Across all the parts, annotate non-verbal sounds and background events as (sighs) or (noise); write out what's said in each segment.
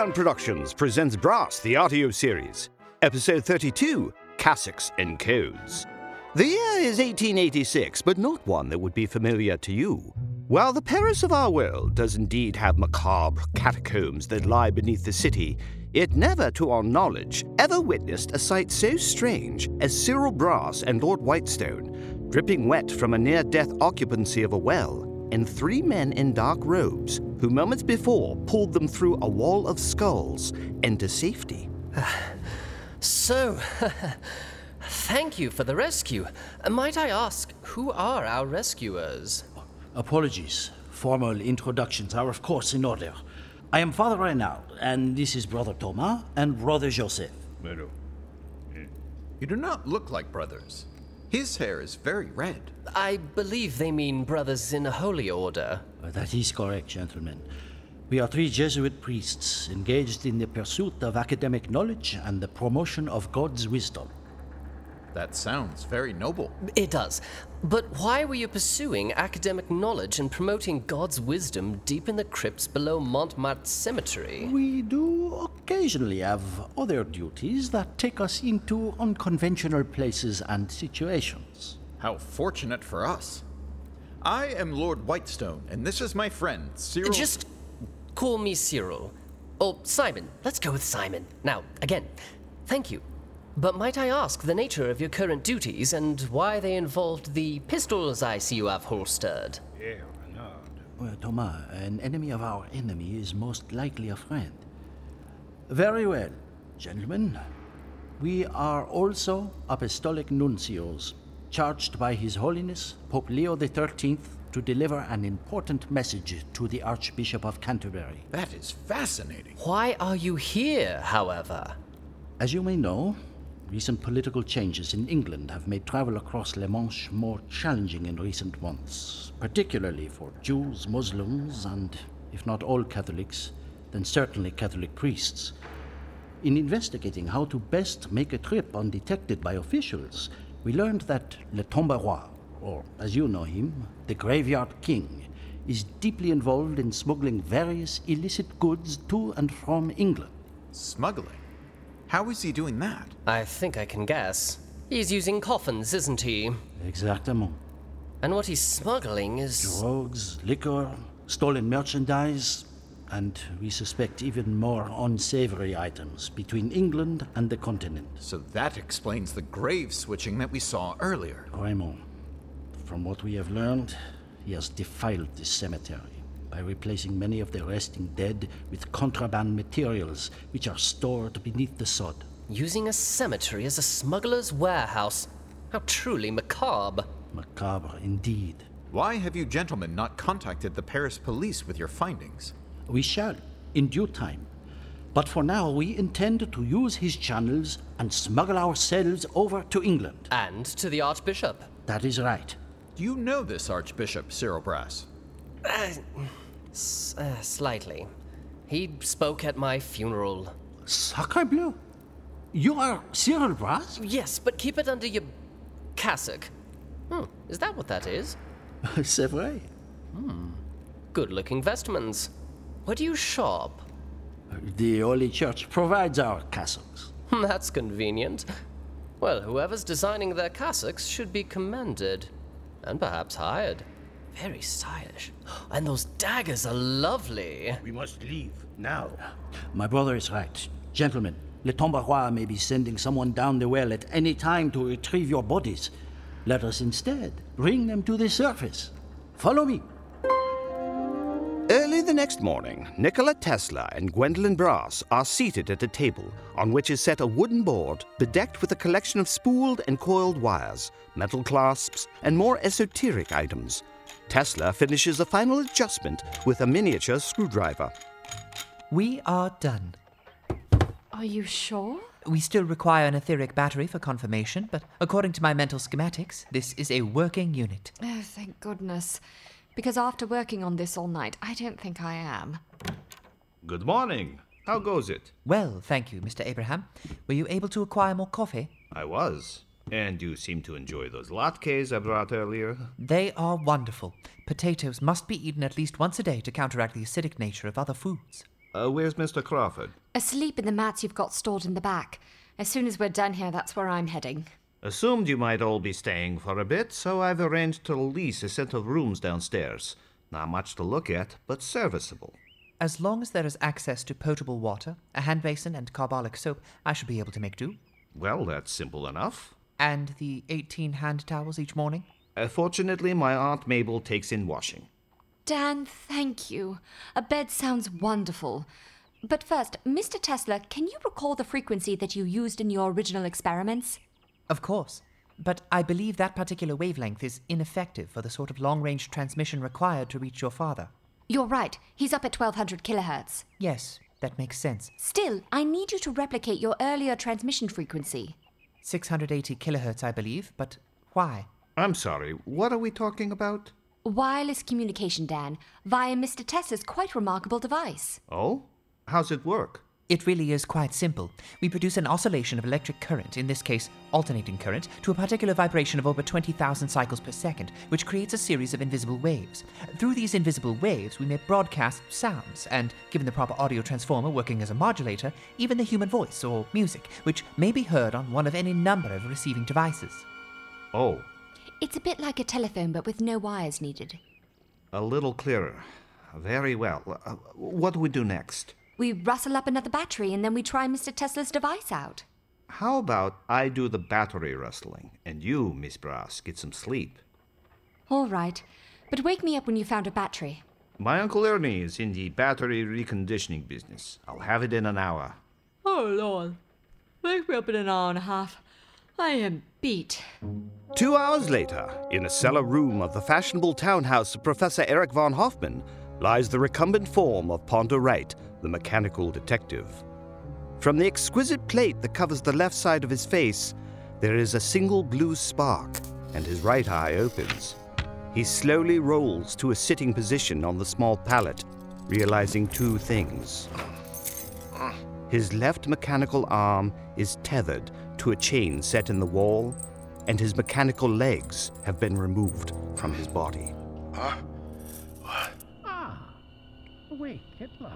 Battleground Productions presents Brass, the audio series, episode 32 Cassocks and Codes. The year is 1886, but not one that would be familiar to you. While the Paris of our world does indeed have macabre catacombs that lie beneath the city, it never, to our knowledge, ever witnessed a sight so strange as Cyril Brass and Lord Whitestone, dripping wet from a near death occupancy of a well, and three men in dark robes who moments before pulled them through a wall of skulls into safety. (sighs) So, (laughs) thank you for the rescue. Might I ask, who are our rescuers? Apologies. Formal introductions are, of course, in order. I am Father Reynard, and this is Brother Thomas and Brother Joseph. Eh. You do not look like brothers. His hair is very red. I believe they mean brothers in a holy order. Uh, That is correct, gentlemen. We are three Jesuit priests engaged in the pursuit of academic knowledge and the promotion of God's wisdom. That sounds very noble. It does. But why were you pursuing academic knowledge and promoting God's wisdom deep in the crypts below Montmartre Cemetery? We do occasionally have other duties that take us into unconventional places and situations. How fortunate for us. I am Lord Whitestone, and this is my friend, Cyril. Just call me Cyril. Or Simon. Let's go with Simon. Now, again, thank you. But might I ask the nature of your current duties and why they involved the pistols I see you have holstered? Well, Thomas, an enemy of our enemy is most likely a friend. Very well, gentlemen. We are also apostolic nuncios, charged by His Holiness Pope Leo XIII to deliver an important message to the Archbishop of Canterbury. That is fascinating. Why are you here, however? As you may know, recent political changes in England have made travel across La Manche more challenging in recent months, particularly for Jews, Muslims, and, if not all Catholics, then certainly Catholic priests. In investigating how to best make a trip undetected by officials, we learned that Le Tomberoy, or as you know him, the Graveyard King, is deeply involved in smuggling various illicit goods to and from England. Smuggling. How is he doing that? I think I can guess. He's using coffins, isn't he? Exactement. And what he's smuggling is. drugs, liquor, stolen merchandise, and we suspect even more unsavory items between England and the continent. So that explains the grave switching that we saw earlier. Raymond, from what we have learned, he has defiled this cemetery by replacing many of the resting dead with contraband materials which are stored beneath the sod. Using a cemetery as a smuggler's warehouse. How truly macabre. Macabre indeed. Why have you gentlemen not contacted the Paris police with your findings? We shall, in due time. But for now, we intend to use his channels and smuggle ourselves over to England. And to the Archbishop. That is right. Do you know this Archbishop, Cyril Brass? Uh, S- uh, slightly. He spoke at my funeral. Sacre bleu! You are Cyril Brass? Yes, but keep it under your cassock. Hmm, is that what that is? (laughs) C'est vrai. Good looking vestments. Where do you shop? The Holy Church provides our cassocks. That's convenient. Well, whoever's designing their cassocks should be commended. And perhaps hired. Very stylish. And those daggers are lovely. We must leave now. My brother is right. Gentlemen, Le Tomberoir may be sending someone down the well at any time to retrieve your bodies. Let us instead bring them to the surface. Follow me. Early the next morning, Nikola Tesla and Gwendolyn Brass are seated at a table on which is set a wooden board bedecked with a collection of spooled and coiled wires, metal clasps, and more esoteric items. Tesla finishes a final adjustment with a miniature screwdriver. We are done. Are you sure? We still require an etheric battery for confirmation, but according to my mental schematics, this is a working unit. Oh, thank goodness. Because after working on this all night, I don't think I am. Good morning. How goes it? Well, thank you, Mr. Abraham. Were you able to acquire more coffee? I was. And you seem to enjoy those latkes I brought earlier. They are wonderful. Potatoes must be eaten at least once a day to counteract the acidic nature of other foods. Uh, where's Mr. Crawford? Asleep in the mats you've got stored in the back. As soon as we're done here, that's where I'm heading. Assumed you might all be staying for a bit, so I've arranged to lease a set of rooms downstairs. Not much to look at, but serviceable. As long as there is access to potable water, a hand basin, and carbolic soap, I should be able to make do. Well, that's simple enough. And the 18 hand towels each morning? Uh, fortunately, my Aunt Mabel takes in washing. Dan, thank you. A bed sounds wonderful. But first, Mr. Tesla, can you recall the frequency that you used in your original experiments? Of course. But I believe that particular wavelength is ineffective for the sort of long range transmission required to reach your father. You're right. He's up at 1200 kilohertz. Yes, that makes sense. Still, I need you to replicate your earlier transmission frequency. 680 kilohertz, I believe, but why? I'm sorry, what are we talking about? Wireless communication, Dan, via Mr. Tesla's quite remarkable device. Oh? How's it work? It really is quite simple. We produce an oscillation of electric current, in this case alternating current, to a particular vibration of over 20,000 cycles per second, which creates a series of invisible waves. Through these invisible waves, we may broadcast sounds, and given the proper audio transformer working as a modulator, even the human voice or music, which may be heard on one of any number of receiving devices. Oh, It's a bit like a telephone, but with no wires needed. a little clearer. Very well. Uh, what do we do next? We rustle up another battery and then we try Mr. Tesla's device out. How about I do the battery rustling, and you, Miss Brass, get some sleep? All right. But wake me up when you found a battery. My Uncle Ernie is in the battery reconditioning business. I'll have it in an hour. Oh, Lord. Wake me up in an hour and a half. I am beat. Two hours later, in a cellar room of the fashionable townhouse of Professor Eric von Hoffman, lies the recumbent form of Ponder Wright, the mechanical detective. From the exquisite plate that covers the left side of his face, there is a single blue spark, and his right eye opens. He slowly rolls to a sitting position on the small pallet, realizing two things. His left mechanical arm is tethered to a chain set in the wall, and his mechanical legs have been removed from his body. Awake at last.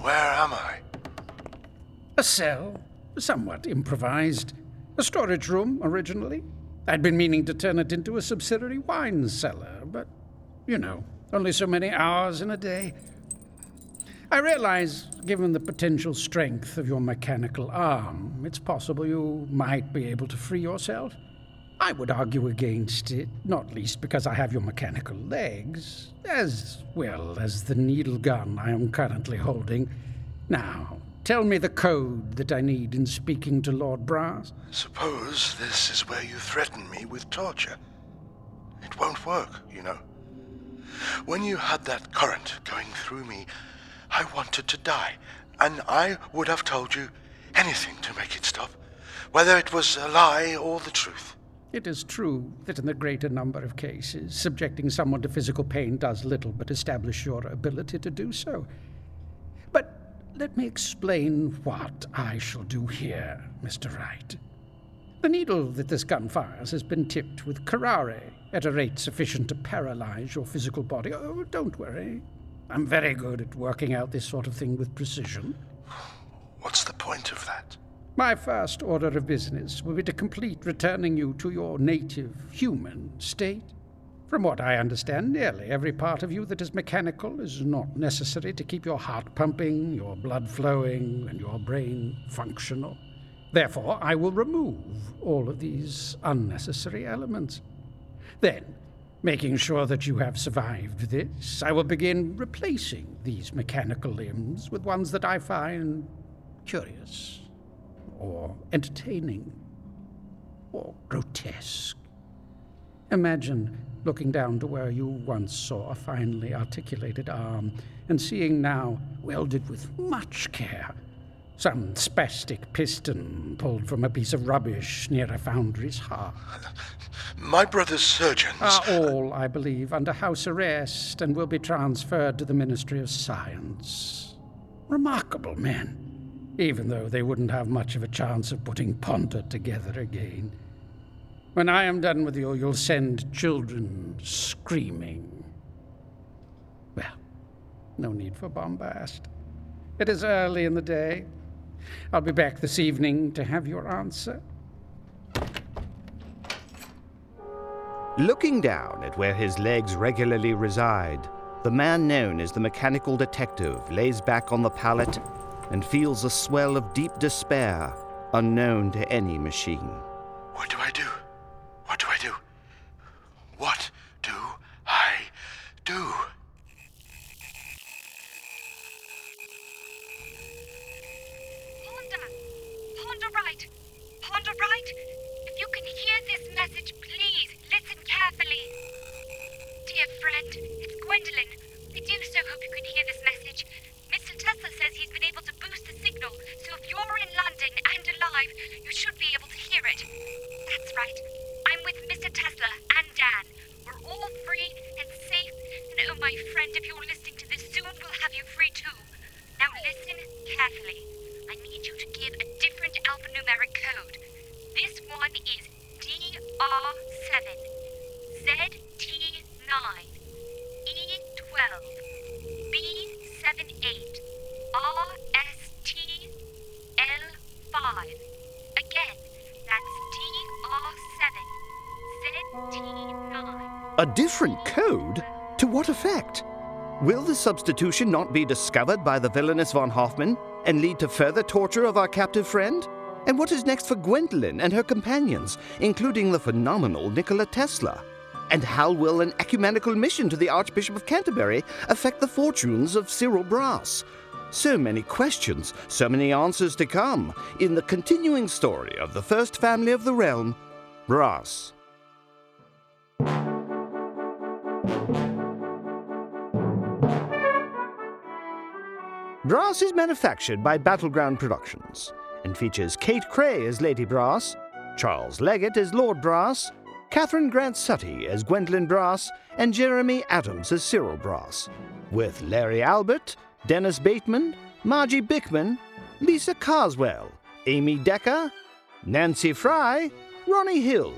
Where am I? A cell, somewhat improvised. A storage room, originally. I'd been meaning to turn it into a subsidiary wine cellar, but, you know, only so many hours in a day. I realize, given the potential strength of your mechanical arm, it's possible you might be able to free yourself. I would argue against it, not least because I have your mechanical legs, as well as the needle gun I am currently holding. Now, tell me the code that I need in speaking to Lord Brass. Suppose this is where you threaten me with torture. It won't work, you know. When you had that current going through me, I wanted to die, and I would have told you anything to make it stop, whether it was a lie or the truth. It is true that in the greater number of cases, subjecting someone to physical pain does little but establish your ability to do so. But let me explain what I shall do here, Mr. Wright. The needle that this gun fires has been tipped with curare at a rate sufficient to paralyze your physical body. Oh, don't worry. I'm very good at working out this sort of thing with precision. What's the point of that? My first order of business will be to complete returning you to your native human state. From what I understand, nearly every part of you that is mechanical is not necessary to keep your heart pumping, your blood flowing, and your brain functional. Therefore, I will remove all of these unnecessary elements. Then, making sure that you have survived this, I will begin replacing these mechanical limbs with ones that I find curious, or entertaining, or grotesque. Imagine looking down to where you once saw a finely articulated arm, and seeing now, welded with much care, some spastic piston pulled from a piece of rubbish near a foundry's hearth. My brother's surgeons are all, I believe, under house arrest and will be transferred to the Ministry of Science. Remarkable men, even though they wouldn't have much of a chance of putting Ponder together again. When I am done with you, you'll send children screaming. Well, no need for bombast. It is early in the day. I'll be back this evening to have your answer. Looking down at where his legs regularly reside, the man known as the mechanical detective lays back on the pallet and feels a swell of deep despair unknown to any machine. What do I do? What do I do? What do I do? Ponder! Ponder Wright! Ponder Wright! If you can hear this message, please listen carefully. Dear friend, it's Gwendolyn. I do so hope you can hear this message. Mr. Tesla says he's you should be able to hear it. That's right. I'm with Mr. Tesla and Dan. We're all free and safe, and oh, my friend, if you're listening to this soon, we'll have you free too. Now listen carefully. I need you to give a different alphanumeric code. This one is DR7, ZT9, E12, B78, RST, L5. Again, that's DR7, ZT9. A different code? To what effect? Will the substitution not be discovered by the villainous von Hoffman and lead to further torture of our captive friend? And what is next for Gwendolyn and her companions, including the phenomenal Nikola Tesla? And how will an ecumenical mission to the Archbishop of Canterbury affect the fortunes of Cyril Brass? So many questions, so many answers to come in the continuing story of the first family of the realm, Brass. Brass is manufactured by Battleground Productions and features Kate Cray as Lady Brass, Charles Leggett as Lord Brass, Catherine Grant Sutty as Gwendolyn Brass, and Jeremy Adams as Cyril Brass, with Larry Albert, Dennis Bateman, Margie Bickman, Lisa Carswell, Amy Decker, Nancy Fry, Ronnie Hill,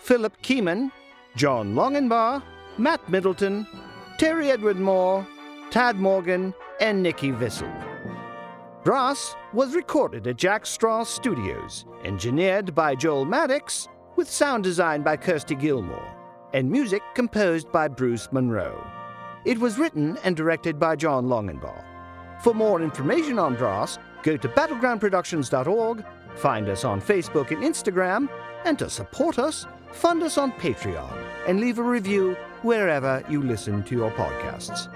Philip Keeman, John Longenbaugh, Matt Middleton, Terry Edward Moore, Tad Morgan, and Nikki Vissel. Brass was recorded at Jack Straw Studios, engineered by Joel Maddox, with sound design by Kirsty Gilmore, and music composed by Bruce Monroe. It was written and directed by John Longenbaugh. For more information on Brass, go to battlegroundproductions.org, find us on Facebook and Instagram, and to support us, fund us on Patreon and leave a review wherever you listen to your podcasts.